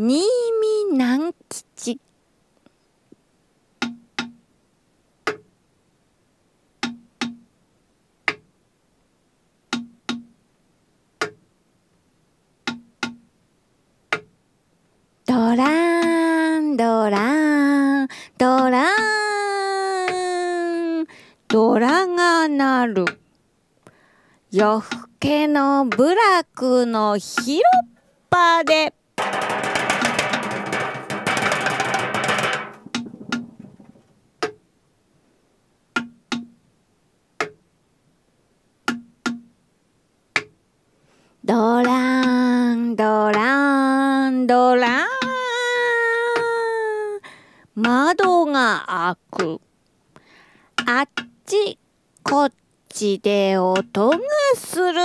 新見南吉。ドランドランドラン。ドラが鳴る。夜更けの部落の広場で。が開くあっちこっちで音がする。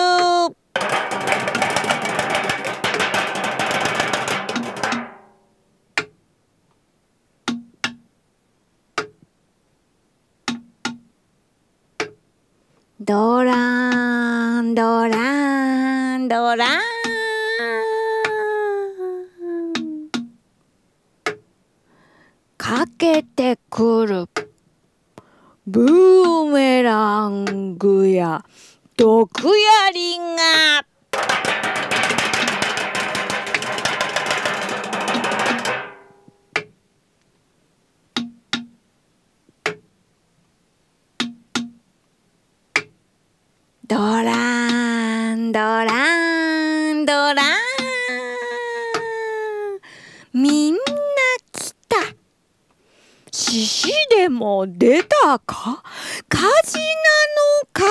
ドランドランドラン。けてくる。ブーメラングや。毒槍が。ドランドランドランみんな来た獅子でも出たか？火事なのか？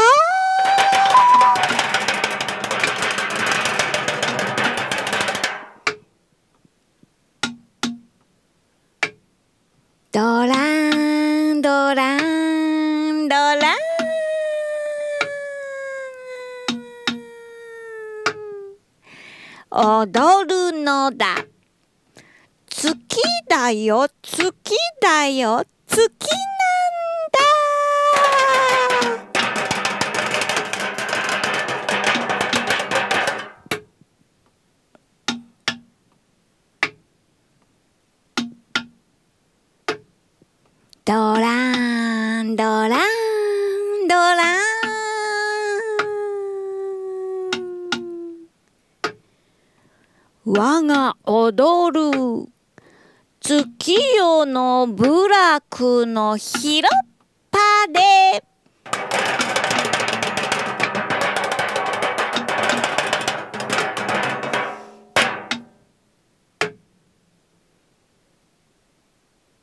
ドランドランドラン。踊るのだ。月だよ月だよ。月なんだ。ドランドランドラン。我が踊る。月夜の部落の広っぱで